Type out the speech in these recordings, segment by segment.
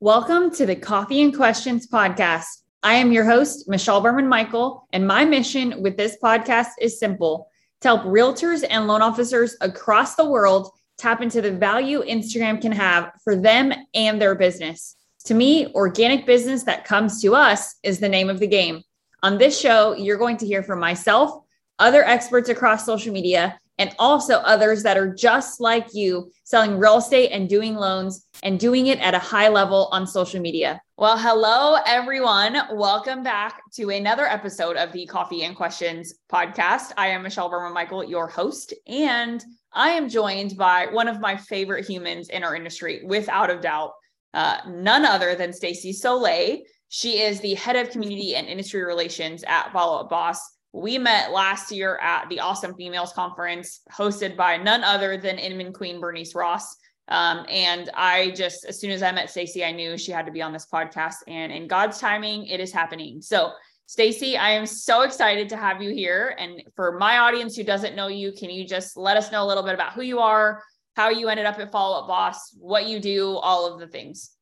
Welcome to the Coffee and Questions podcast. I am your host, Michelle Berman Michael, and my mission with this podcast is simple to help realtors and loan officers across the world tap into the value Instagram can have for them and their business. To me, organic business that comes to us is the name of the game. On this show, you're going to hear from myself, other experts across social media, and also others that are just like you selling real estate and doing loans and doing it at a high level on social media. Well, hello, everyone. Welcome back to another episode of the Coffee and Questions podcast. I am Michelle Berman Michael, your host, and I am joined by one of my favorite humans in our industry, without a doubt, uh, none other than Stacey Soleil. She is the head of community and industry relations at Follow Up Boss. We met last year at the Awesome Females Conference, hosted by none other than Inman Queen Bernice Ross. Um, and I just, as soon as I met Stacey, I knew she had to be on this podcast. And in God's timing, it is happening. So, Stacey, I am so excited to have you here. And for my audience who doesn't know you, can you just let us know a little bit about who you are, how you ended up at Follow Up Boss, what you do, all of the things?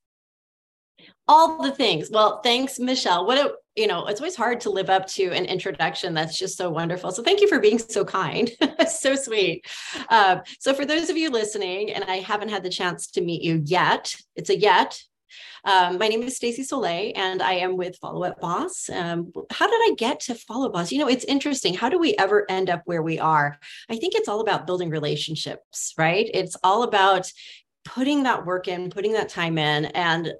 all the things. Well, thanks, Michelle. What a you know, it's always hard to live up to an introduction that's just so wonderful. So thank you for being so kind. so sweet. Uh, so for those of you listening, and I haven't had the chance to meet you yet, it's a yet. Um, my name is Stacey Soleil, and I am with Follow Up Boss. Um, how did I get to Follow Up Boss? You know, it's interesting. How do we ever end up where we are? I think it's all about building relationships, right? It's all about putting that work in, putting that time in, and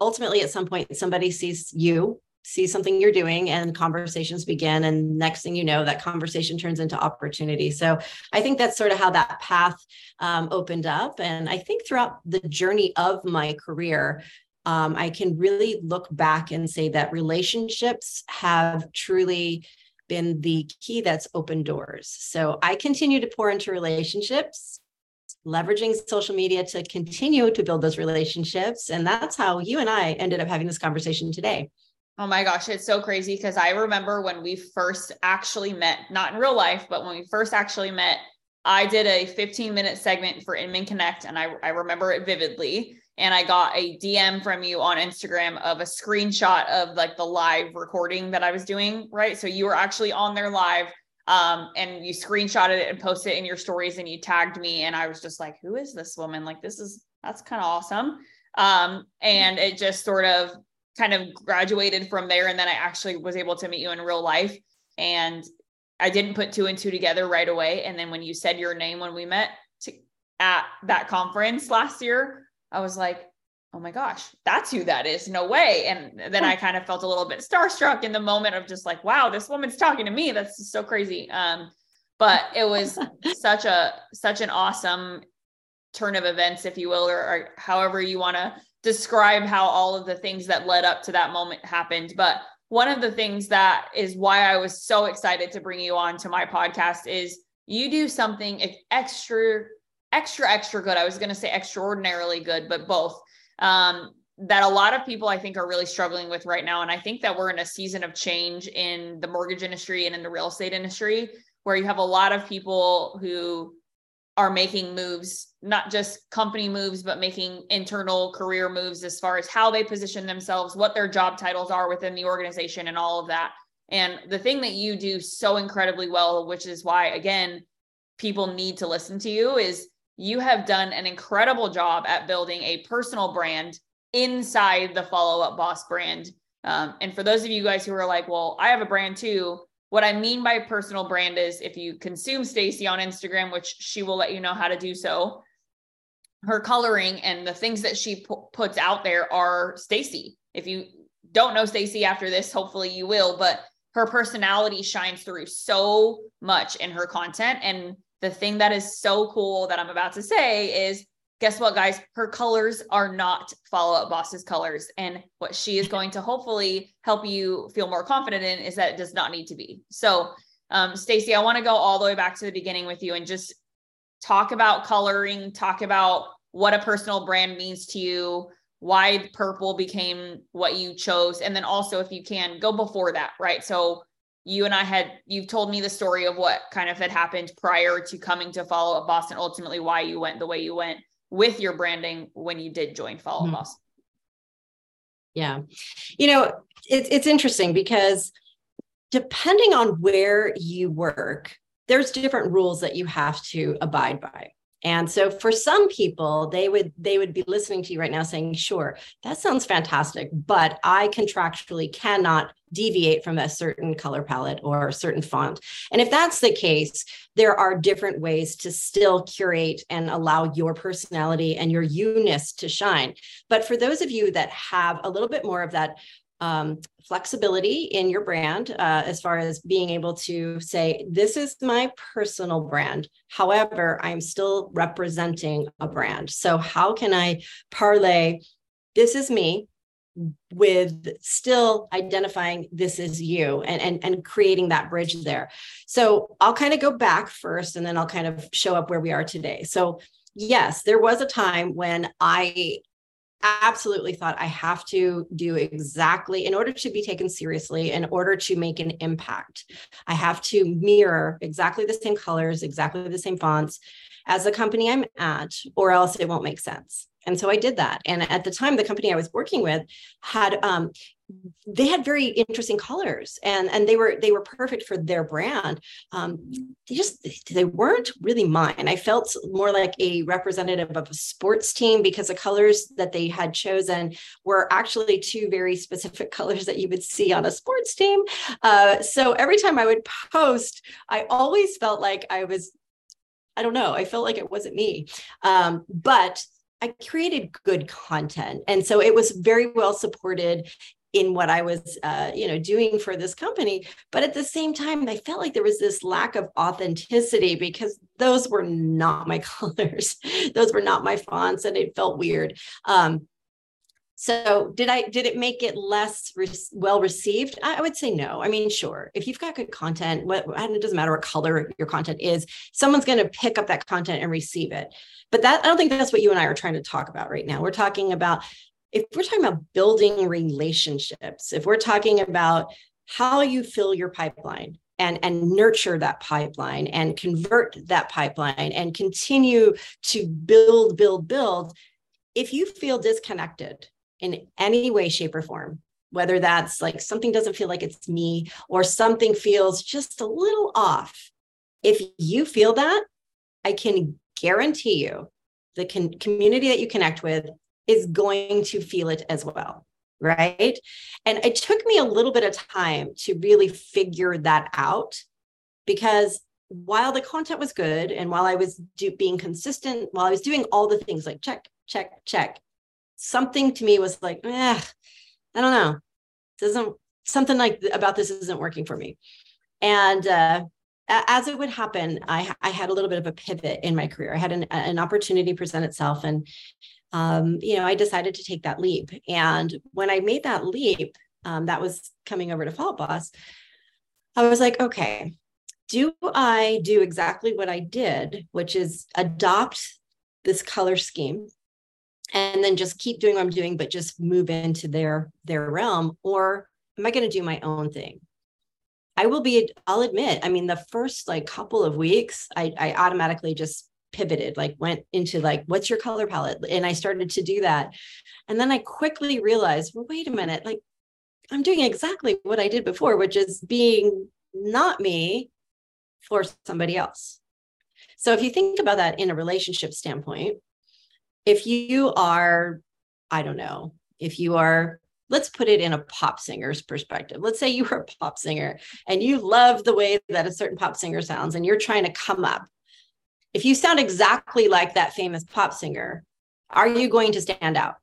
ultimately at some point somebody sees you see something you're doing and conversations begin and next thing you know that conversation turns into opportunity so i think that's sort of how that path um, opened up and i think throughout the journey of my career um, i can really look back and say that relationships have truly been the key that's opened doors so i continue to pour into relationships leveraging social media to continue to build those relationships. And that's how you and I ended up having this conversation today. Oh my gosh, it's so crazy because I remember when we first actually met, not in real life, but when we first actually met, I did a 15 minute segment for Inman Connect and I, I remember it vividly. And I got a DM from you on Instagram of a screenshot of like the live recording that I was doing. Right. So you were actually on there live um, and you screenshotted it and posted it in your stories and you tagged me and i was just like who is this woman like this is that's kind of awesome um, and it just sort of kind of graduated from there and then i actually was able to meet you in real life and i didn't put two and two together right away and then when you said your name when we met to, at that conference last year i was like oh my gosh, that's who that is. No way. And then I kind of felt a little bit starstruck in the moment of just like, wow, this woman's talking to me. That's so crazy. Um, but it was such a such an awesome turn of events, if you will, or, or however you want to describe how all of the things that led up to that moment happened. But one of the things that is why I was so excited to bring you on to my podcast is you do something extra, extra, extra good. I was going to say extraordinarily good, but both um, that a lot of people I think are really struggling with right now. And I think that we're in a season of change in the mortgage industry and in the real estate industry where you have a lot of people who are making moves, not just company moves, but making internal career moves as far as how they position themselves, what their job titles are within the organization, and all of that. And the thing that you do so incredibly well, which is why, again, people need to listen to you, is you have done an incredible job at building a personal brand inside the follow up boss brand. Um, and for those of you guys who are like, well, I have a brand too. What I mean by personal brand is if you consume Stacey on Instagram, which she will let you know how to do so, her coloring and the things that she p- puts out there are Stacey. If you don't know Stacey after this, hopefully you will, but her personality shines through so much in her content. And the thing that is so cool that I'm about to say is guess what, guys? Her colors are not follow up boss's colors. And what she is going to hopefully help you feel more confident in is that it does not need to be. So, um, Stacey, I want to go all the way back to the beginning with you and just talk about coloring, talk about what a personal brand means to you, why purple became what you chose. And then also, if you can, go before that, right? So, you and I had you've told me the story of what kind of had happened prior to coming to follow up Boston, ultimately why you went the way you went with your branding when you did join follow up mm-hmm. Boston. Yeah. You know, it's it's interesting because depending on where you work, there's different rules that you have to abide by. And so for some people, they would they would be listening to you right now saying, "Sure, that sounds fantastic, but I contractually cannot deviate from a certain color palette or a certain font." And if that's the case, there are different ways to still curate and allow your personality and your you-ness to shine. But for those of you that have a little bit more of that um, flexibility in your brand uh, as far as being able to say, this is my personal brand. However, I'm still representing a brand. So, how can I parlay this is me with still identifying this is you and, and and creating that bridge there so i'll kind of go back first and then i'll kind of show up where we are today so yes there was a time when i absolutely thought I have to do exactly in order to be taken seriously, in order to make an impact. I have to mirror exactly the same colors, exactly the same fonts as the company I'm at, or else it won't make sense. And so I did that. And at the time, the company I was working with had um, they had very interesting colors and and they were they were perfect for their brand um, they just they weren't really mine i felt more like a representative of a sports team because the colors that they had chosen were actually two very specific colors that you would see on a sports team uh, so every time i would post i always felt like i was I don't know. I felt like it wasn't me. Um, but I created good content. And so it was very well supported in what I was, uh, you know, doing for this company. But at the same time, I felt like there was this lack of authenticity because those were not my colors, those were not my fonts, and it felt weird. Um, so did I did it make it less re- well received? I, I, would say no. I mean, sure. If you've got good content, what and it doesn't matter what color your content is, someone's going to pick up that content and receive it. But that I don't think that's what you and I are trying to talk about right now. We're talking about if we're talking about building relationships, if we're talking about how you fill your pipeline and, and nurture that pipeline and convert that pipeline and continue to build, build, build, if you feel disconnected in any way, shape, or form, whether that's like something doesn't feel like it's me or something feels just a little off, if you feel that, I can guarantee you the con- community that you connect with is going to feel it as well. Right. And it took me a little bit of time to really figure that out because while the content was good and while I was do, being consistent, while I was doing all the things like check, check, check, something to me was like, eh, I don't know. Doesn't something like about this isn't working for me. And uh, as it would happen, I, I had a little bit of a pivot in my career. I had an, an opportunity present itself, and um, you know, I decided to take that leap. And when I made that leap, um, that was coming over to Fault Boss, I was like, okay, do I do exactly what I did, which is adopt this color scheme and then just keep doing what I'm doing, but just move into their their realm, or am I going to do my own thing? I will be, I'll admit, I mean, the first like couple of weeks, I, I automatically just pivoted, like went into like, what's your color palette? And I started to do that. And then I quickly realized, well, wait a minute, like I'm doing exactly what I did before, which is being not me for somebody else. So if you think about that in a relationship standpoint, if you are, I don't know, if you are let's put it in a pop singer's perspective. Let's say you are a pop singer and you love the way that a certain pop singer sounds and you're trying to come up if you sound exactly like that famous pop singer, are you going to stand out?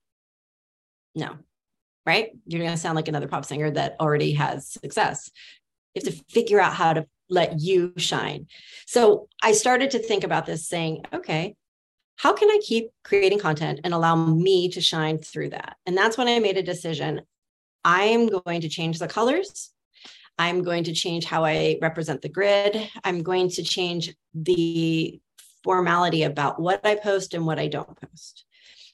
No, right? You're going to sound like another pop singer that already has success. You have to figure out how to let you shine. So I started to think about this saying, okay, how can I keep creating content and allow me to shine through that? And that's when I made a decision. I'm going to change the colors. I'm going to change how I represent the grid. I'm going to change the formality about what I post and what I don't post.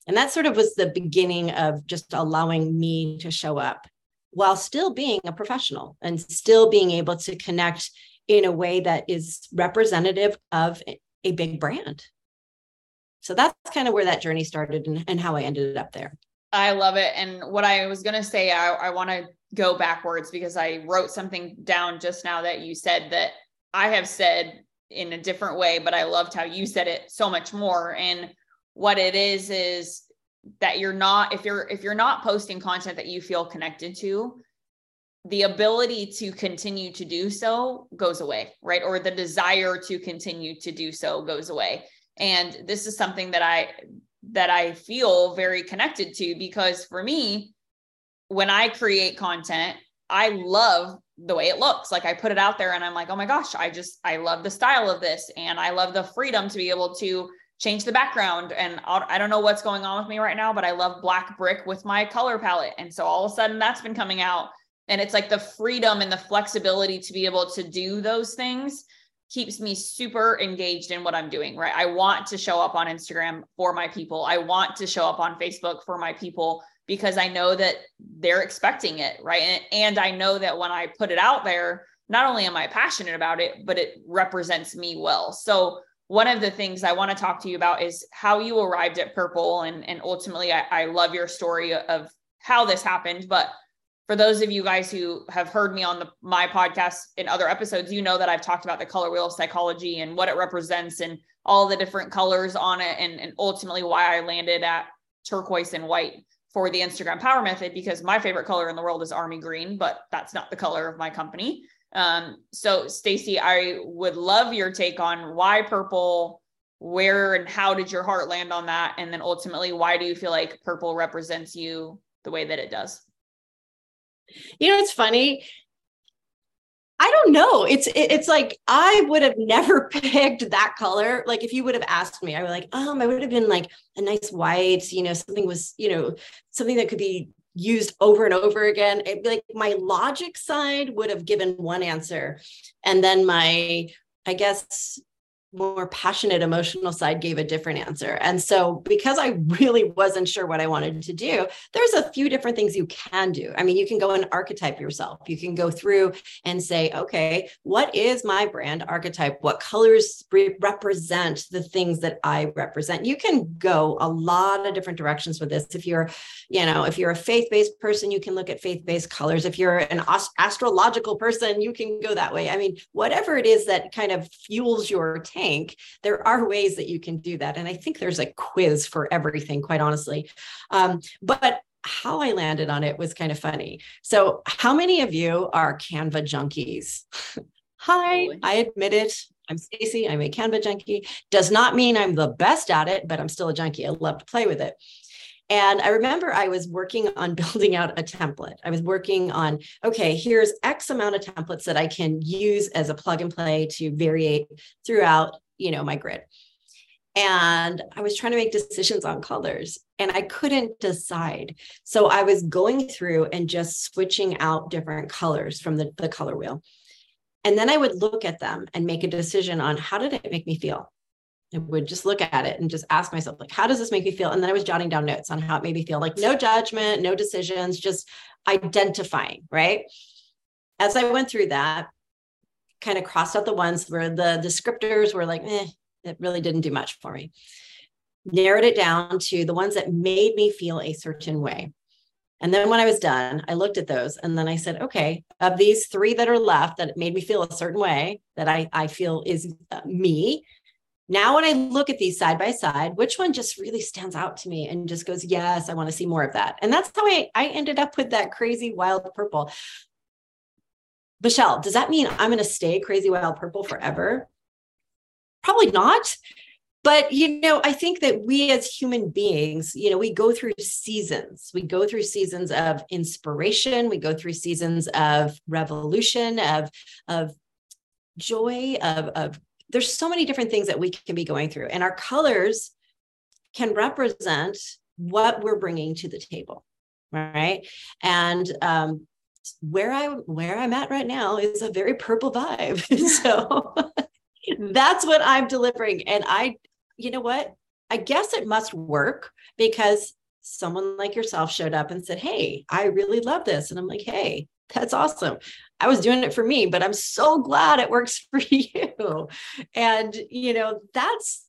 And that sort of was the beginning of just allowing me to show up while still being a professional and still being able to connect in a way that is representative of a big brand. So that's kind of where that journey started and, and how I ended up there. I love it. And what I was going to say, I, I want to go backwards because I wrote something down just now that you said that I have said in a different way, but I loved how you said it so much more. And what it is is that you're not if you're if you're not posting content that you feel connected to, the ability to continue to do so goes away, right? Or the desire to continue to do so goes away. And this is something that I that I feel very connected to because for me, when I create content, I love the way it looks. Like I put it out there and I'm like, oh my gosh, I just, I love the style of this. And I love the freedom to be able to change the background. And I'll, I do not know what's going on with me right now, but I love black brick with my color palette. And so all of a sudden that's been coming out. And it's like the freedom and the flexibility to be able to do those things keeps me super engaged in what I'm doing, right? I want to show up on Instagram for my people. I want to show up on Facebook for my people because I know that they're expecting it, right? And, and I know that when I put it out there, not only am I passionate about it, but it represents me well. So one of the things I want to talk to you about is how you arrived at Purple. And, and ultimately, I, I love your story of how this happened. But for those of you guys who have heard me on the my podcast in other episodes, you know that I've talked about the color wheel of psychology and what it represents and all the different colors on it and, and ultimately why I landed at turquoise and white for the Instagram power method because my favorite color in the world is army green, but that's not the color of my company. Um, so Stacey, I would love your take on why purple, where and how did your heart land on that? And then ultimately, why do you feel like purple represents you the way that it does? You know, it's funny. I don't know. It's it's like I would have never picked that color. Like if you would have asked me, I would like, um, I would have been like a nice white, you know, something was, you know, something that could be used over and over again. It'd be like my logic side would have given one answer. And then my, I guess more passionate emotional side gave a different answer. And so because I really wasn't sure what I wanted to do, there's a few different things you can do. I mean, you can go and archetype yourself. You can go through and say, okay, what is my brand archetype? What colors re- represent the things that I represent? You can go a lot of different directions with this. If you're, you know, if you're a faith-based person, you can look at faith-based colors. If you're an astrological person, you can go that way. I mean, whatever it is that kind of fuels your tank, there are ways that you can do that. And I think there's a quiz for everything, quite honestly. Um, but how I landed on it was kind of funny. So, how many of you are Canva junkies? Hi, I admit it. I'm Stacey. I'm a Canva junkie. Does not mean I'm the best at it, but I'm still a junkie. I love to play with it. And I remember I was working on building out a template. I was working on, okay, here's X amount of templates that I can use as a plug and play to variate throughout, you know, my grid. And I was trying to make decisions on colors and I couldn't decide. So I was going through and just switching out different colors from the, the color wheel. And then I would look at them and make a decision on how did it make me feel? I would just look at it and just ask myself, like, how does this make me feel? And then I was jotting down notes on how it made me feel like no judgment, no decisions, just identifying, right? As I went through that, kind of crossed out the ones where the descriptors were like, eh, it really didn't do much for me. Narrowed it down to the ones that made me feel a certain way. And then when I was done, I looked at those and then I said, okay, of these three that are left that made me feel a certain way that I, I feel is uh, me, now, when I look at these side by side, which one just really stands out to me and just goes, yes, I want to see more of that. And that's how I, I ended up with that crazy wild purple. Michelle, does that mean I'm going to stay crazy wild purple forever? Probably not. But, you know, I think that we as human beings, you know, we go through seasons. We go through seasons of inspiration. We go through seasons of revolution, of, of joy, of, of there's so many different things that we can be going through and our colors can represent what we're bringing to the table right and um, where i where i'm at right now is a very purple vibe so that's what i'm delivering and i you know what i guess it must work because someone like yourself showed up and said hey i really love this and i'm like hey that's awesome. I was doing it for me, but I'm so glad it works for you. And, you know, that's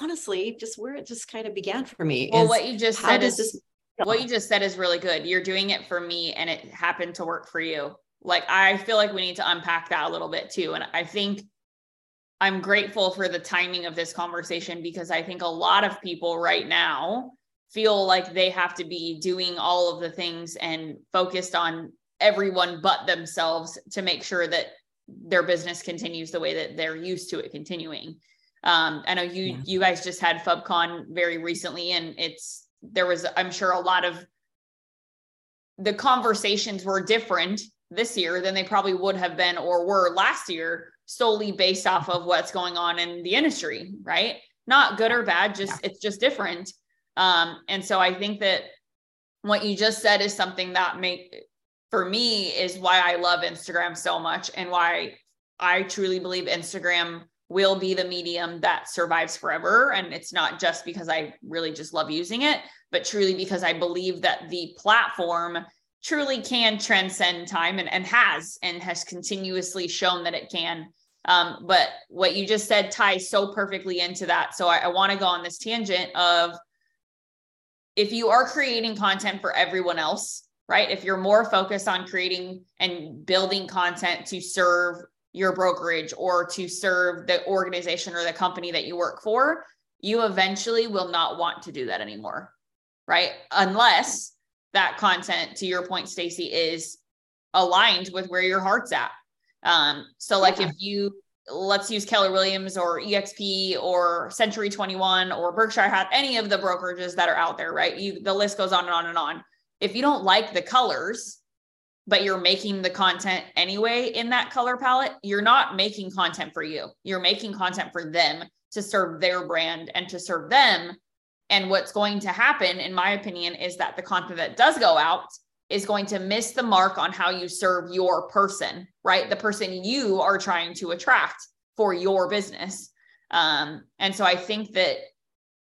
honestly just where it just kind of began for me. Well, what you just said is this, what you just said is really good. You're doing it for me and it happened to work for you. Like I feel like we need to unpack that a little bit too. And I think I'm grateful for the timing of this conversation because I think a lot of people right now feel like they have to be doing all of the things and focused on everyone but themselves to make sure that their business continues the way that they're used to it continuing. Um, I know you yeah. you guys just had FubCon very recently, and it's there was I'm sure a lot of the conversations were different this year than they probably would have been or were last year solely based off of what's going on in the industry, right? Not good or bad, just yeah. it's just different. Um, and so I think that what you just said is something that make for me is why I love Instagram so much and why I truly believe Instagram will be the medium that survives forever. And it's not just because I really just love using it, but truly because I believe that the platform truly can transcend time and, and has and has continuously shown that it can. Um, but what you just said ties so perfectly into that. So I, I want to go on this tangent of if you are creating content for everyone else, right? If you're more focused on creating and building content to serve your brokerage or to serve the organization or the company that you work for, you eventually will not want to do that anymore, right? Unless that content, to your point, Stacey, is aligned with where your heart's at. Um, so, like yeah. if you let's use Keller Williams or EXP or Century 21 or Berkshire Hathaway, any of the brokerages that are out there, right? You the list goes on and on and on. If you don't like the colors, but you're making the content anyway in that color palette, you're not making content for you. You're making content for them to serve their brand and to serve them. And what's going to happen, in my opinion, is that the content that does go out is going to miss the mark on how you serve your person, right? The person you are trying to attract for your business. Um, and so I think that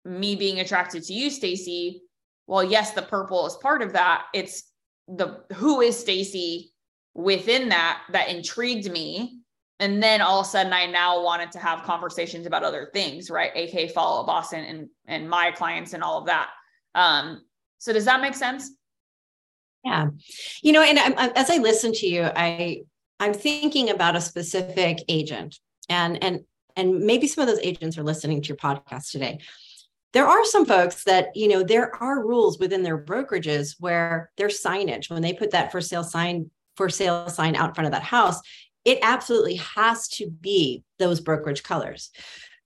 me being attracted to you, Stacey, well, yes, the purple is part of that. It's the who is Stacey within that that intrigued me. And then all of a sudden I now wanted to have conversations about other things, right? AK follow Boston and and my clients and all of that. Um, so does that make sense? Yeah. You know, and I, as I listen to you, I I'm thinking about a specific agent and and and maybe some of those agents are listening to your podcast today there are some folks that you know there are rules within their brokerages where their signage when they put that for sale sign for sale sign out front of that house it absolutely has to be those brokerage colors.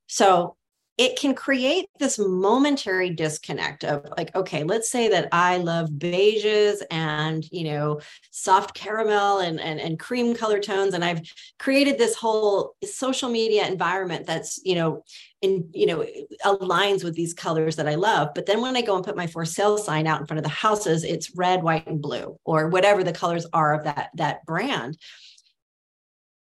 So it can create this momentary disconnect of like okay let's say that i love beiges and you know soft caramel and, and and cream color tones and i've created this whole social media environment that's you know in you know aligns with these colors that i love. But then when i go and put my for sale sign out in front of the houses it's red white and blue or whatever the colors are of that that brand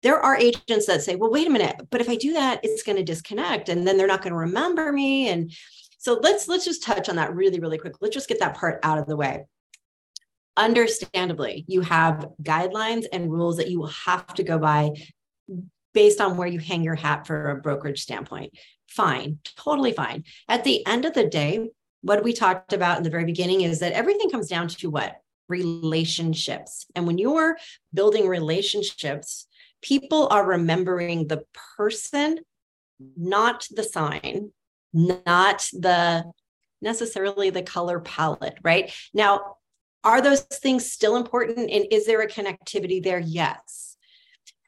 there are agents that say, well, wait a minute, but if I do that, it's going to disconnect and then they're not going to remember me. And so let's let's just touch on that really, really quick. Let's just get that part out of the way. Understandably, you have guidelines and rules that you will have to go by based on where you hang your hat for a brokerage standpoint. Fine, totally fine. At the end of the day, what we talked about in the very beginning is that everything comes down to what? Relationships. And when you're building relationships, people are remembering the person, not the sign, not the necessarily the color palette, right? Now, are those things still important? And is there a connectivity there? Yes.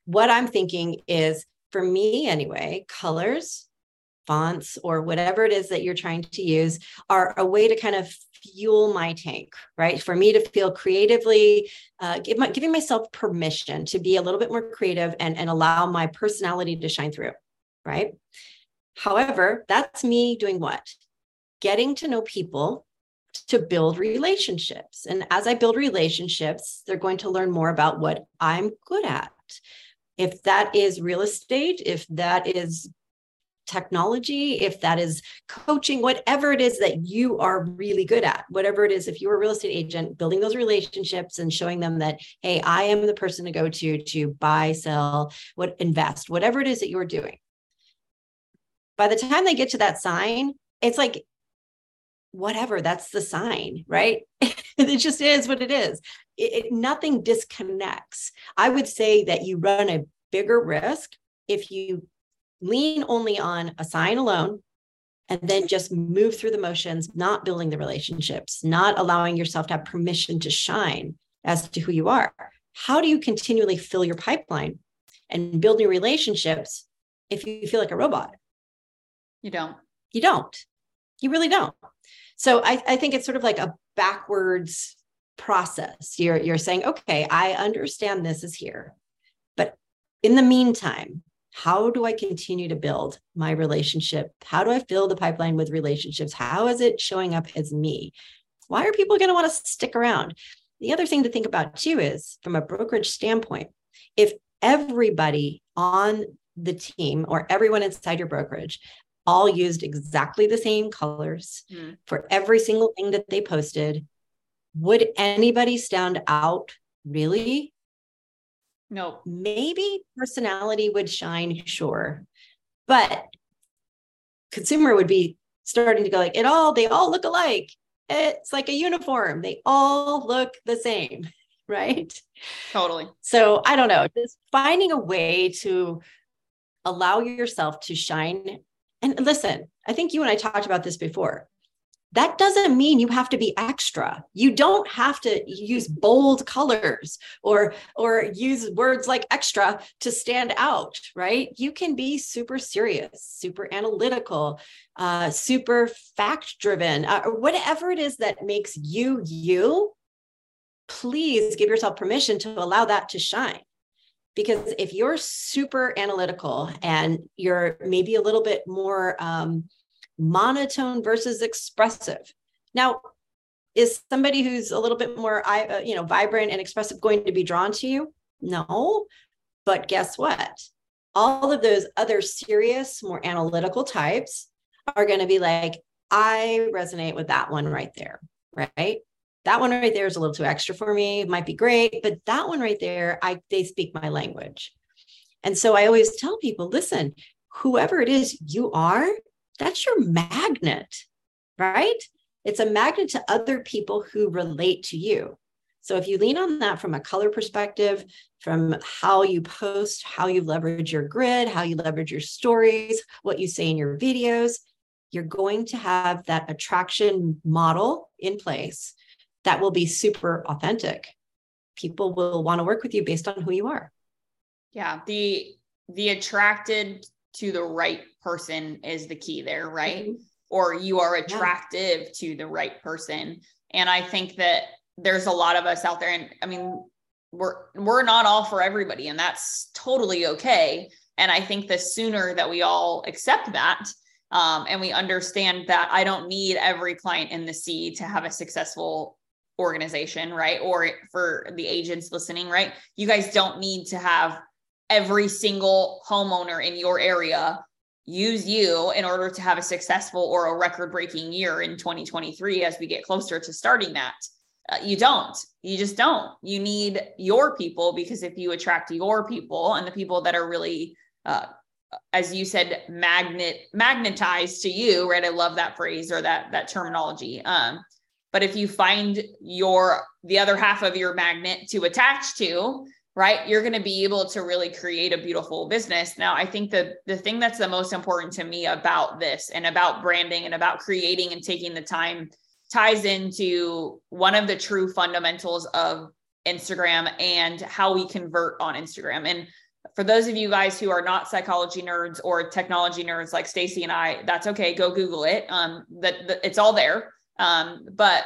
What I'm thinking is for me anyway, colors, fonts, or whatever it is that you're trying to use are a way to kind of fuel my tank, right? For me to feel creatively, uh, give my, giving myself permission to be a little bit more creative and, and allow my personality to shine through, right? However, that's me doing what? Getting to know people to build relationships. And as I build relationships, they're going to learn more about what I'm good at. If that is real estate, if that is technology, if that is coaching, whatever it is that you are really good at, whatever it is, if you're a real estate agent, building those relationships and showing them that, hey, I am the person to go to to buy, sell, what invest, whatever it is that you're doing. By the time they get to that sign, it's like whatever, that's the sign, right? it just is what it is. It, it, nothing disconnects. I would say that you run a bigger risk if you lean only on a sign alone and then just move through the motions, not building the relationships, not allowing yourself to have permission to shine as to who you are. How do you continually fill your pipeline and build new relationships if you feel like a robot? You don't. You don't. You really don't. So I, I think it's sort of like a backwards process. You're you're saying, okay, I understand this is here, but in the meantime, how do I continue to build my relationship? How do I fill the pipeline with relationships? How is it showing up as me? Why are people going to want to stick around? The other thing to think about too is from a brokerage standpoint, if everybody on the team or everyone inside your brokerage all used exactly the same colors mm. for every single thing that they posted, would anybody stand out really? No. Maybe personality would shine, sure. But consumer would be starting to go like, it all, they all look alike. It's like a uniform. They all look the same, right? Totally. So I don't know, just finding a way to allow yourself to shine. And listen, I think you and I talked about this before that doesn't mean you have to be extra. You don't have to use bold colors or or use words like extra to stand out right? You can be super serious super analytical uh, super fact driven uh, whatever it is that makes you you please give yourself permission to allow that to shine. Because if you're super analytical and you're maybe a little bit more um, monotone versus expressive. Now, is somebody who's a little bit more uh, you know vibrant and expressive going to be drawn to you? No. But guess what? All of those other serious more analytical types are going to be like i resonate with that one right there right? That one right there is a little too extra for me it might be great but that one right there i they speak my language. And so i always tell people listen whoever it is you are that's your magnet, right? It's a magnet to other people who relate to you. So if you lean on that from a color perspective, from how you post, how you leverage your grid, how you leverage your stories, what you say in your videos, you're going to have that attraction model in place that will be super authentic. People will want to work with you based on who you are. Yeah, the the attracted to the right person is the key there, right? Mm-hmm. Or you are attractive yeah. to the right person. And I think that there's a lot of us out there and I mean we're we're not all for everybody and that's totally okay. And I think the sooner that we all accept that um, and we understand that I don't need every client in the sea to have a successful organization, right? Or for the agents listening, right? You guys don't need to have every single homeowner in your area use you in order to have a successful or a record breaking year in 2023 as we get closer to starting that. Uh, you don't. You just don't. You need your people because if you attract your people and the people that are really, uh, as you said, magnet magnetized to you, right? I love that phrase or that that terminology. Um, but if you find your the other half of your magnet to attach to, right? You're going to be able to really create a beautiful business. Now i think the the thing that's the most important to me about this and about branding and about creating and taking the time ties into one of the true fundamentals of instagram and how we convert on instagram. And for those of you guys who are not psychology nerds or technology nerds like stacey and i that's okay. Go google it. Um that it's all there. Um but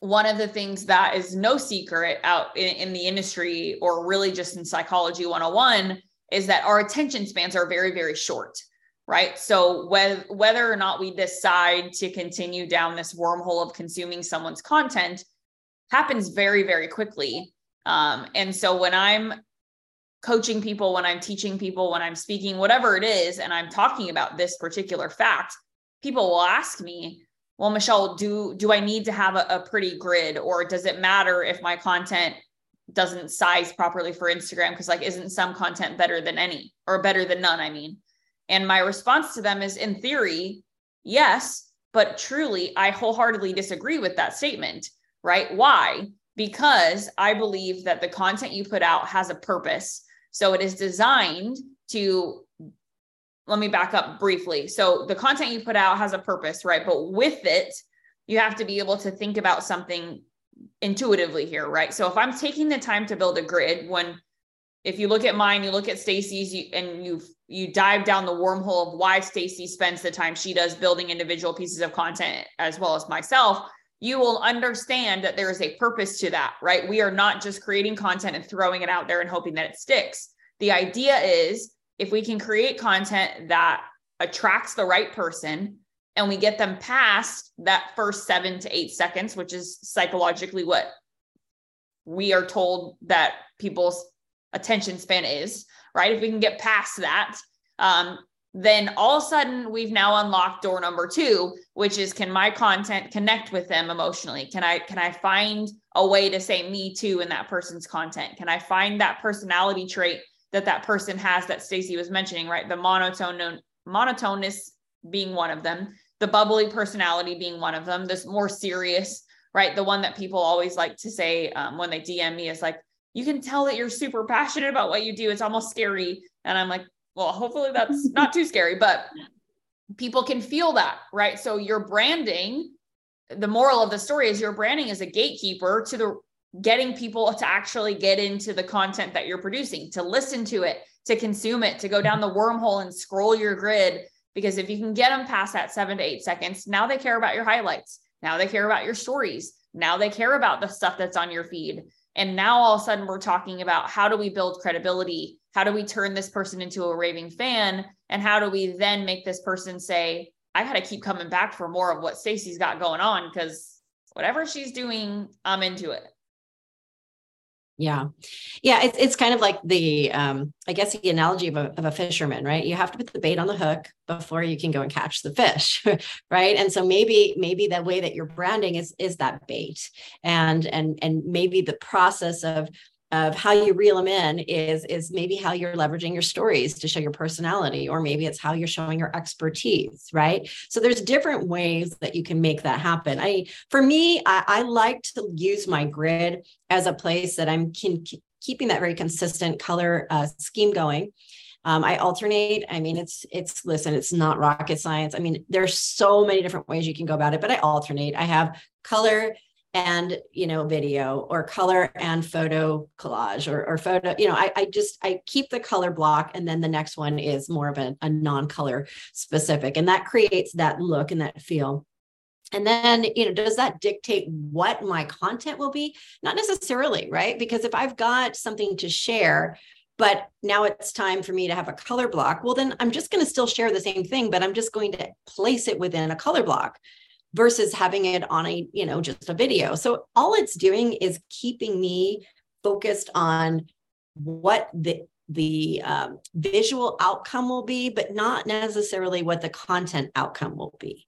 one of the things that is no secret out in, in, the industry or really just in psychology 101 is that our attention spans are very very short right? So whether whether or not we decide to continue down this wormhole of consuming someone's content happens very very quickly. Um, and so when i'm coaching people when i'm teaching people when i'm speaking whatever it is and i'm talking about this particular fact people will ask me well michelle do do i need to have a, a, pretty grid or does it matter if my content doesn't size properly for instagram because like isn't some content better than any or better than none i mean and my response to them is in theory yes But truly, I wholeheartedly disagree with that statement, right? Why? Because I believe that the content you put out has a purpose. So it is designed to let me back up briefly. So the content you put out has a purpose, right? But with it, you have to be able to think about something intuitively here, right? So if I'm taking the time to build a grid, when if you look at mine, you look at Stacey's, you, and you you dive down the wormhole of why Stacey spends the time she does building individual pieces of content, as well as myself, you will understand that there is a purpose to that, right? We are not just creating content and throwing it out there and hoping that it sticks. The idea is if we can create content that attracts the right person and we get them past that first seven to eight seconds, which is psychologically what we are told that people's attention span is, right? If we can get past that, um, then all of a sudden we've now unlocked door number two, which is can my content connect with them emotionally? Can I can I find a way to say me too in that person's content? Can I find that personality trait that that person has that Stacey was mentioning, right? The monotone monotoneness being one of them, the bubbly personality being one of them, this more serious, right? The one that people always like to say um, when they DM me is like, you can tell that you're super passionate about what you do. It's almost scary. And I'm like, well, hopefully that's not too scary, but people can feel that, right? So your branding, the moral of the story is your branding is a gatekeeper to the getting people to actually get into the content that you're producing, to listen to it, to consume it, to go down the wormhole and scroll your grid. Because if you can get them past that seven to eight seconds, now they care about your highlights. Now they care about your stories. Now they care about the stuff that's on your feed. And now all of a sudden we're talking about how do we build credibility? How do we turn this person into a raving fan? And how do we then make this person say, I got to keep coming back for more of what Stacey's got going on because whatever she's doing, I'm into it. Yeah. Yeah. It's, it's kind of like the, um, I guess the analogy of a, of a fisherman, right? You have to put the bait on the hook before you can go and catch the fish. right. And so maybe, maybe the way that you're branding is, is that bait and, and, and maybe the process of, of how you reel them in is is maybe how you're leveraging your stories to show your personality or maybe it's how you're showing your expertise right so there's different ways that you can make that happen i for me i, I like to use my grid as a place that i'm can, keeping that very consistent color uh, scheme going um, I alternate. I mean, it's it's listen, it's not rocket science. I mean, there's so many different ways you can go about it, but I alternate. I have color, and you know video or color and photo collage or, or photo you know I, I just i keep the color block and then the next one is more of a, a non-color specific and that creates that look and that feel. And then you know does that dictate what my content will be? Not necessarily right? Because if i've got something to share but now it's time for me to have a color block well then i'm just going to still share the same thing but i'm just going to place it within a color block versus having it on a, you know, just a video. So all it's doing is keeping me focused on what the the um, visual outcome will be, but not necessarily what the content outcome will be.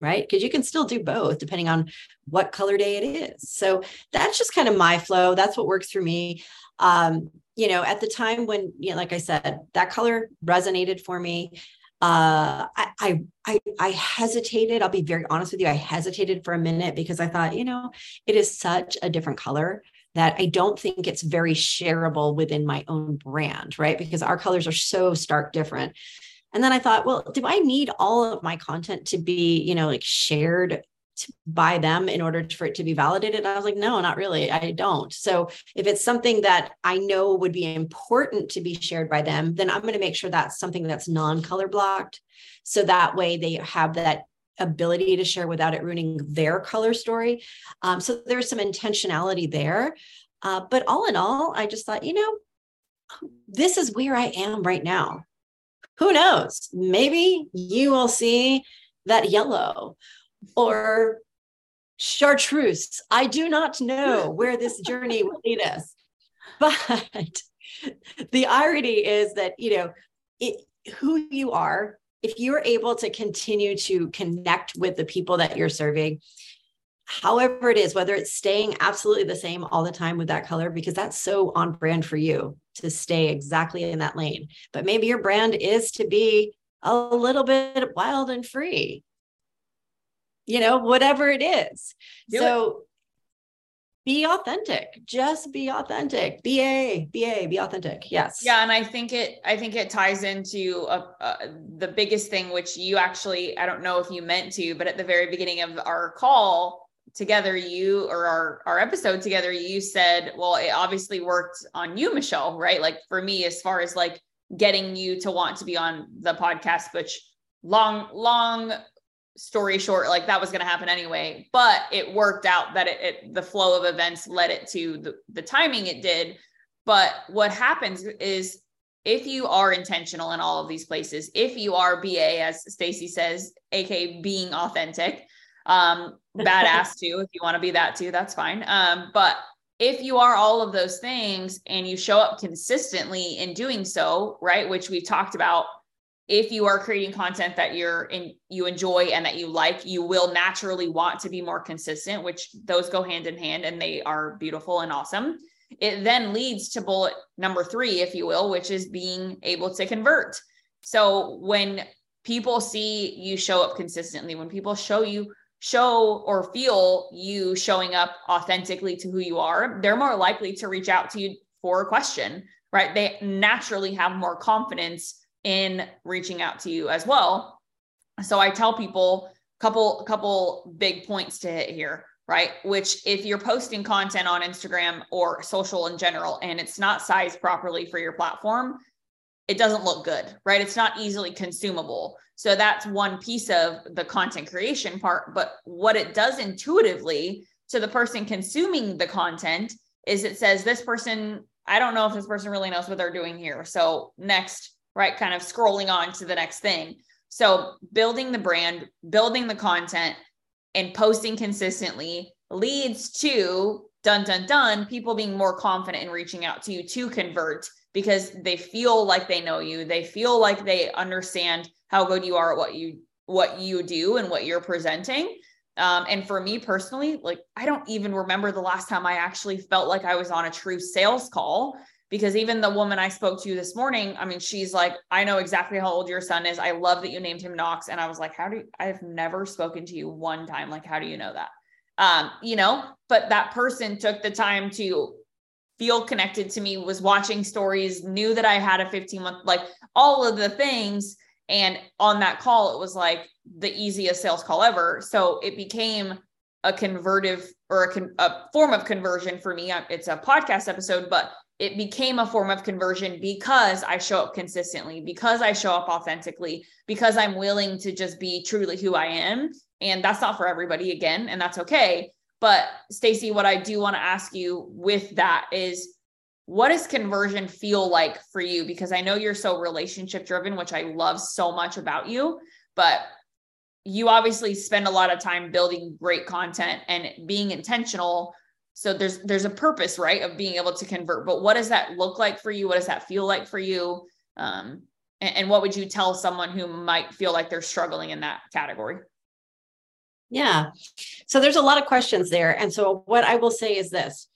Right. Because you can still do both depending on what color day it is. So that's just kind of my flow. That's what works for me. Um, you know, at the time when, you know, like I said, that color resonated for me uh, I, I, I hesitated. I'll be very honest with you. I hesitated for a minute because I thought, you know, it is such a different color that I don't think it's very shareable within my own brand, right? Because our colors are so stark different. And then I thought, well, do I need all of my content to be, you know, like shared by them in order for it to be validated? I was like, no, not really. I don't. So if it's something that I know would be important to be shared by them, then I'm going to make sure that's something that's non color blocked. So that way they have that ability to share without it ruining their color story. Um, so there's some intentionality there. Uh, but all in all, I just thought, you know, this is where I am right now. Who knows? Maybe you will see that yellow or chartreuse. I do not know where this journey will lead us. But the irony is that, you know, it, who you are, if you're able to continue to connect with the people that you're serving, however it is, whether it's staying absolutely the same all the time with that color, because that's so on brand for you to stay exactly in that lane. But maybe your brand is to be a little bit wild and free you know, whatever it is. Do so it. be authentic. Just be authentic. BA, BA, be authentic. Yes. Yeah, and I think it I think it ties into a, a, the biggest thing which you actually I don't know if you meant to, but at the very beginning of our call together you or our our episode together you said, well, it obviously worked on you Michelle, right? Like for me as far as like getting you to want to be on the podcast which long long story short, like that was going to happen anyway. But it worked out that it, it, the flow of events led it to the, the timing it did. But what happens is if you are intentional in all of these places, if you are BA, as Stacey says, aka being authentic, um, badass too, if you want to be that too, that's fine. Um, but if you are all of those things and you show up consistently in doing so, right, which we've talked about if you are creating content that you're in you enjoy and that you like you will naturally want to be more consistent which those go hand in hand and they are beautiful and awesome. It then leads to bullet number 3 if you will which is being able to convert. So when people see you show up consistently when people show you show or feel you showing up authentically to who you are they're more likely to reach out to you for a question right? They naturally have more confidence in reaching out to you as well. So I tell people couple couple big points to hit here, right? Which if you're posting content on Instagram or social in general and it's not sized properly for your platform, it doesn't look good, right? It's not easily consumable. So that's one piece of the content creation part, but what it does intuitively to the person consuming the content is it says this person I don't know if this person really knows what they're doing here. So next right? Kind of scrolling on to the next thing. So building the brand, building the content, and posting consistently leads to done, done, done, people being more confident in reaching out to you to convert because they feel like they know you. They feel like they understand how good you are at what you what you do and what you're presenting. Um, and for me personally, like I don't even remember the last time I actually felt like I was on a true sales call because even the woman I spoke to this morning, I mean, she's like, I know exactly how old your son is. I love that you named him Knox. And I was like, how do you, I've never spoken to you one time. Like, how do you know that? Um, you know, but that person took the time to feel connected to me, was watching stories, knew that I had a 15 month, like all of the things. And on that call, it was like the easiest sales call ever. So it became a convertive or a, con- a form of conversion for me. It's a podcast episode, but it became a form of conversion because I show up consistently, because I show up authentically, because I'm willing to just be truly who I am. And that's not for everybody again, and that's okay. But Stacey, what I do want to ask you with that is what does conversion feel like for you? Because I know you're so relationship driven, which I love so much about you, but you obviously spend a lot of time building great content and being intentional so there's there's a purpose right of being able to convert but what does that look like for you? What does that feel like for you? Um, and, and what would you tell someone who might feel like they're struggling in that category? Yeah. So there's a lot of questions there. And so what i will say is this.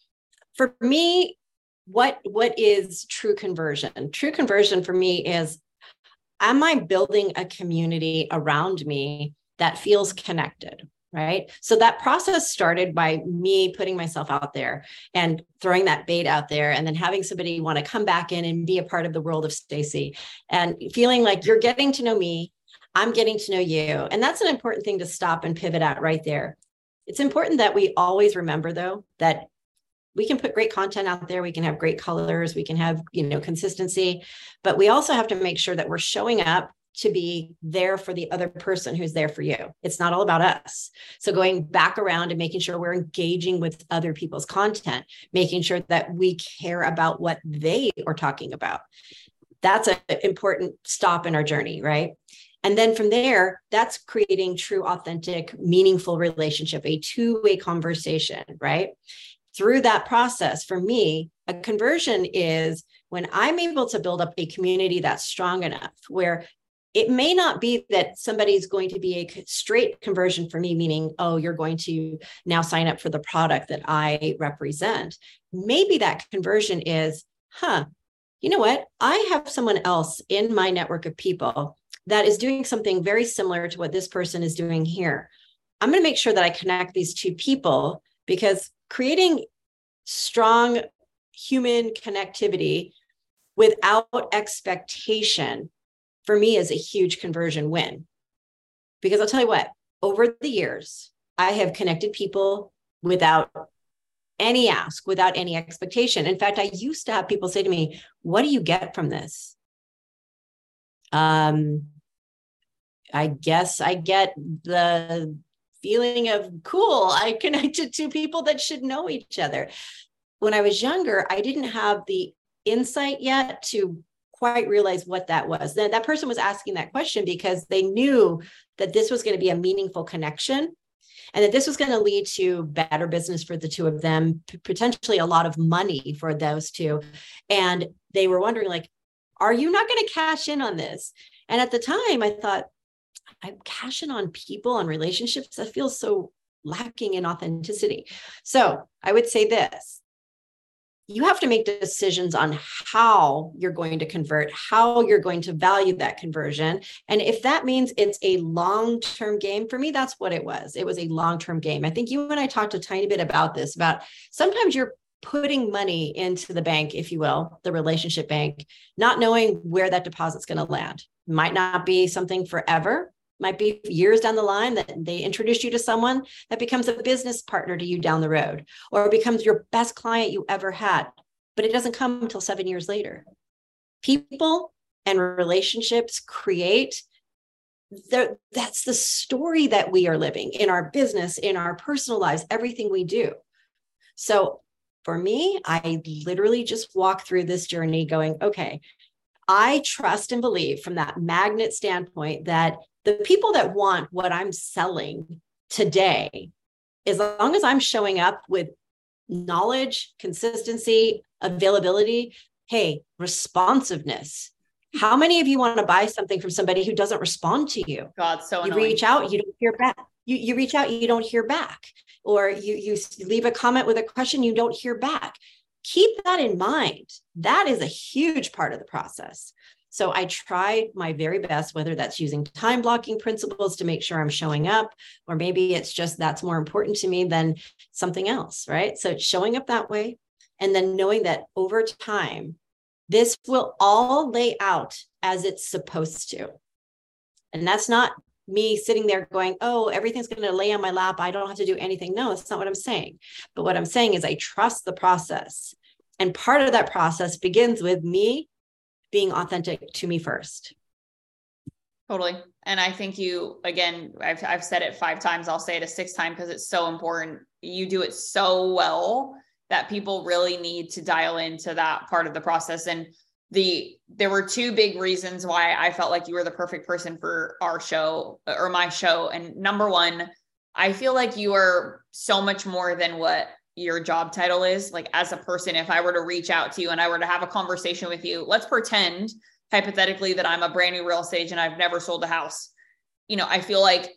For me what what is true conversion? True conversion for me is am i building a community around me that feels connected right? So that process started by me putting myself out there and throwing that bait out there and then having somebody want to come back in and be a part of the world of stacey and feeling like you're getting to know me. I'm getting to know you. And that's an important thing to stop and pivot at right there. It's important that we always remember though that we can put great content out there. We can have great colors. We can have you know consistency. But we also have to make sure that we're showing up to be there for the other person who's there for you. It's not all about us. So going back around and making sure we're engaging with other people's content, making sure that we care about what they are talking about. That's an important stop in our journey, right? And then from there, that's creating true, authentic, meaningful relationship, a two-way conversation, right? Through that process, for me, a conversion is when I'm able to build up a community that's strong enough where it may not be that somebody's going to be a straight conversion for me, meaning, oh, you're going to now sign up for the product that I represent. Maybe that conversion is, huh, you know what? I have someone else in my network of people that is doing something very similar to what this person is doing here. I'm going to make sure that I connect these two people because creating strong human connectivity without expectation for me is a huge conversion win. Because I'll tell you what, over the years, I have connected people without any ask, without any expectation. In fact, I used to have people say to me, What do you get from this? Um, I guess I get the feeling of cool. I connected to people that should know each other. When I was younger, I didn't have the insight yet to quite realize what that was. Then that person was asking that question because they knew that this was going to be a meaningful connection and that this was going to lead to better business for the two of them, potentially a lot of money for those two. And they were wondering, like, are you not going to cash in on this? And at the time, I thought, I'm cashing on people and relationships. That feels so lacking in authenticity. So I would say this you have to make decisions on how you're going to convert, how you're going to value that conversion. And if that means it's a long term game, for me, that's what it was. It was a long term game. I think you and I talked a tiny bit about this about sometimes you're putting money into the bank, if you will, the relationship bank, not knowing where that deposit's going to land. Might not be something forever, might be years down the line that they introduce you to someone that becomes a business partner to you down the road or becomes your best client you ever had but it doesn't come until 7 years later. People and relationships create the, that's the story that we are living in our business in our personal lives everything we do. So for me i literally just walk through this journey going okay I trust and believe from that magnet standpoint that the people that want what I'm selling today, as long as I'm showing up with knowledge, consistency, availability, hey, responsiveness. How many of you want to buy something from somebody who doesn't respond to you? God, so you reach out, you don't hear back. You, you reach out, you don't hear back. Or you, you leave a comment with a question, you don't hear back. Keep that in mind. That is a huge part of the process. So I try my very best, whether that's using time blocking principles to make sure I'm showing up, or maybe it's just that's more important to me than something else, right? So it's showing up that way. And then knowing that over time, this will all lay out as it's supposed to. And that's not me sitting there going, oh, everything's going to lay on my lap. I don't have to do anything. No, that's not what I'm saying. But what I'm saying is I trust the process. And part of that process begins with me being authentic to me first. Totally. And I think you, again, I've, I've said it five times. I'll say it a sixth time because it's so important. You do it so well that people really need to dial into that part of the process. And the, there were two big reasons why I felt like you were the perfect person for our show or my show. And number one, I feel like you are so much more than what your job title is like as a person if i were to reach out to you and i were to have a conversation with you let's pretend hypothetically that i'm a brand new real estate agent. I've never sold a house. You know i feel like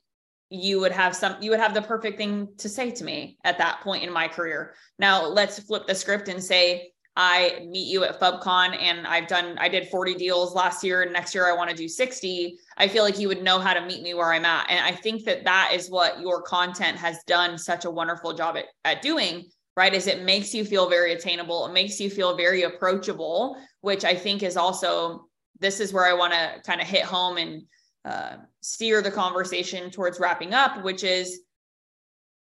you would have some you would have the perfect thing to say to me at that point in my career. Now let's flip the script and say I meet you at FubCon and I've done, I did 40 deals last year and next year I want to do 60. I feel like you would know how to meet me where I'm at. And I think that that is what your content has done such a wonderful job at, at doing, right? Is it makes you feel very attainable. It makes you feel very approachable, which I think is also, this is where I want to kind of hit home and uh, steer the conversation towards wrapping up, which is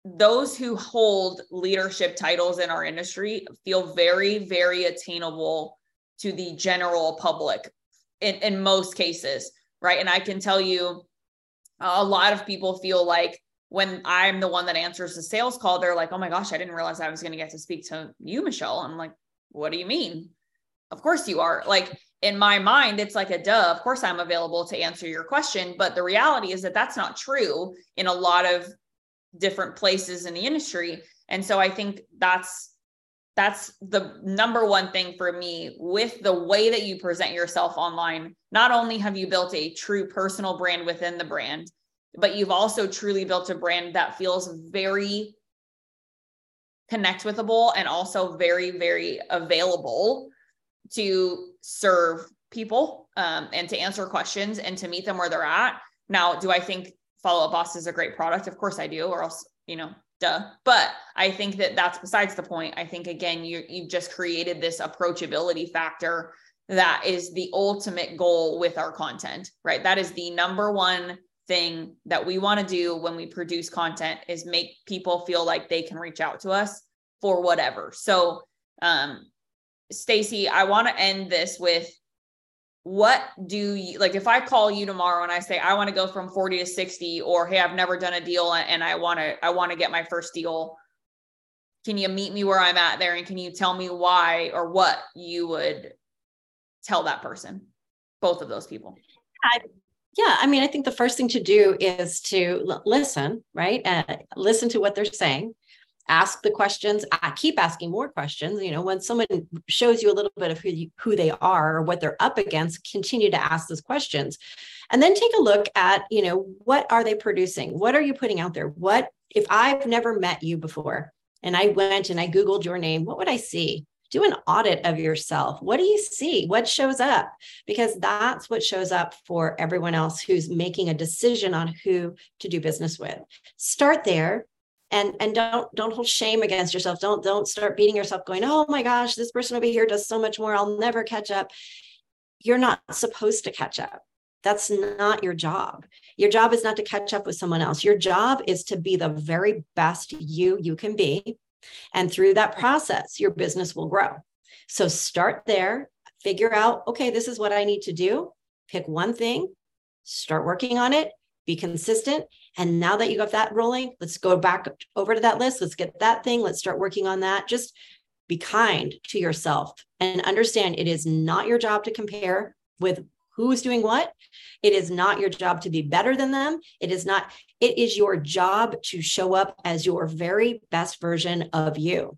those who hold leadership titles in our industry feel very, very attainable to the general public in, in most cases, right? And I can tell you, a lot of people feel like when I'm the one that answers the sales call, they're like, oh my gosh, I didn't realize I was going to get to speak to you, Michelle. I'm like, what do you mean? Of course you are. Like in my mind, it's like a duh. Of course I'm available to answer your question. But the reality is that that's not true in a lot of different places in the industry. And so I think that's that's the number one thing for me with the way that you present yourself online. Not only have you built a true personal brand within the brand, but you've also truly built a brand that feels very connect withable and also very, very available to serve people um, and to answer questions and to meet them where they're at. Now, do I think Follow Up Boss is a great product. Of course I do, or else, you know, duh. But I think that that's besides the point. I think again, you you've just created this approachability factor that is the ultimate goal with our content, right? That is the number one thing that we want to do when we produce content is make people feel like they can reach out to us for whatever. So, um, Stacey, I want to end this with what do you like if I call you tomorrow and I say I want to go from 40 to 60 or hey I've never done a deal and I want to I want to get my first deal can you meet me where I'm at there and can you tell me why or what you would tell that person? Both of those people. I, yeah I mean I think the first thing to do is to l- listen right? Uh, listen to what they're saying ask the questions I keep asking more questions you know when someone shows you a little bit of who you, who they are or what they're up against continue to ask those questions. And then take a look at you know what are they producing? What are you putting out there? What if i've never met you before and i went and i googled your name what would i see? Do an audit of yourself. What do you see? What shows up? Because that's what shows up for everyone else who's making a decision on who to do business with. Start there and and don't don't hold shame against yourself. Don't don't start beating yourself going oh my gosh this person over here does so much more. I'll never catch up. You're not supposed to catch up. That's not your job. Your job is not to catch up with someone else. Your job is to be the very best you you can be. And through that process your business will grow. So start there. Figure out okay this is what i need to do. Pick one thing. Start working on it. Be consistent. And now that you got that rolling, let's go back over to that list. Let's get that thing. Let's start working on that. Just be kind to yourself and understand it is not your job to compare with who's doing what. It is not your job to be better than them. It is not, it is your job to show up as your very best version of you.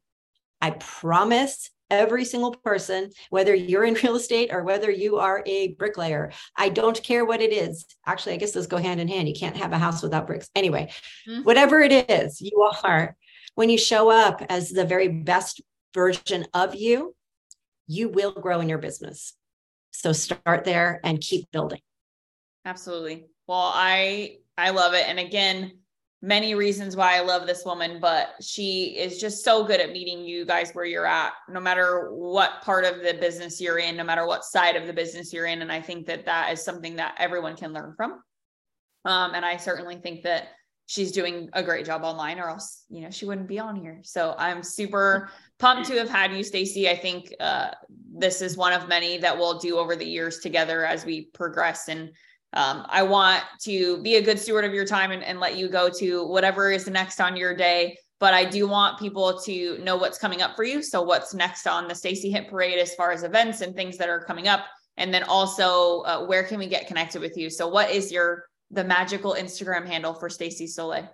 I promise every single person, whether you're in real estate or whether you are a bricklayer. I don't care what it is. Actually, I guess those go hand in hand. You can't have a house without bricks. Anyway, mm-hmm. whatever it is, you are, when you show up as the very best version of you, you will grow in your business. So start there and keep building. Absolutely. Well, I I love it. And again, many reasons why I love this woman, but she is just so good at meeting you guys where you're at, no matter what part of the business you're in, no matter what side of the business you're in. And I think that that is something that everyone can learn from. Um, and I certainly think that she's doing a great job online or else, you know, she wouldn't be on here. So I'm super pumped to have had you, Stacey. I think uh, this is one of many that we'll do over the years together as we progress and um, I want to be a good steward of your time and, and let you go to whatever is next on your day. But I do want people to know what's coming up for you. So, what's next on the Stacey Hit Parade as far as events and things that are coming up? And then also, uh, where can we get connected with you? So, what is your the magical Instagram handle for Stacey Soleil?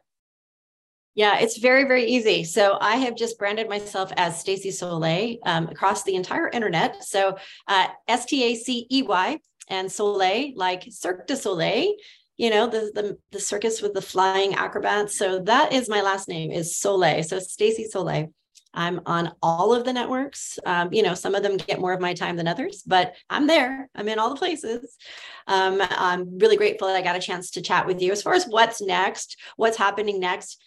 Yeah, it's very, very easy. So I have just branded myself as Stacey Soleil um, across the entire internet. So uh, S T A C E Y and Soleil, like Cirque du Soleil, you know, the, the, the circus with the flying acrobats. So that is my last name is Soleil. So Stacey Soleil. I'm on all of the networks. Um, you know, some of them get more of my time than others, but I'm there. I'm in all the places. Um, I'm really grateful that I got a chance to chat with you. As far as what's next, what's happening next,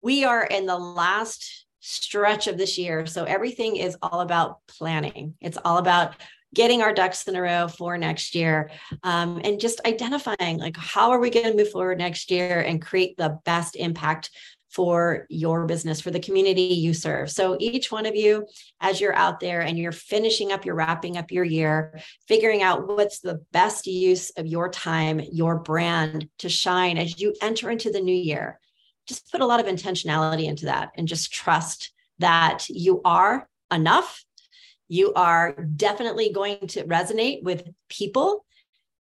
we are in the last stretch of this year. So everything is all about planning. It's all about getting our ducks in a row for next year um, and just identifying like how are we going to move forward next year and create the best impact for your business for the community you serve. So each one of you as you're out there and you're finishing up you're wrapping up your year figuring out what's the best use of your time your brand to shine as you enter into the new year just put a lot of intentionality into that and just trust that you are enough you are definitely going to resonate with people,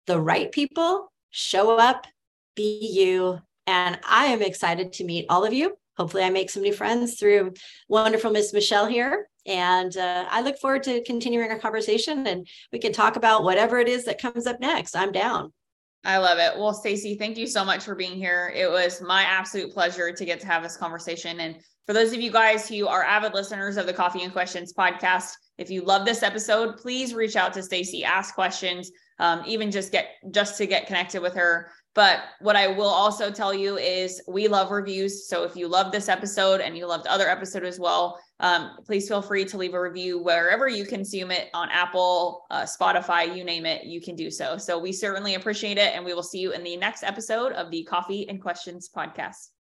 the right people. Show up, be you. And I am excited to meet all of you. Hopefully, I make some new friends through wonderful Miss Michelle here. And uh, I look forward to continuing our conversation and we can talk about whatever it is that comes up next. I'm down. I love it. Well, Stacey, thank you so much for being here. It was my absolute pleasure to get to have this conversation. And for those of you guys who are avid listeners of the Coffee and Questions podcast, if you love this episode, please reach out to Stacey, ask questions, um, even just get just to get connected with her. But what I will also tell you is we love reviews. So if you love this episode and you loved other episode as well, um, please feel free to leave a review wherever you consume it on Apple, uh, Spotify, you name it, you can do so. So we certainly appreciate it. And we will see you in the next episode of the Coffee and Questions podcast.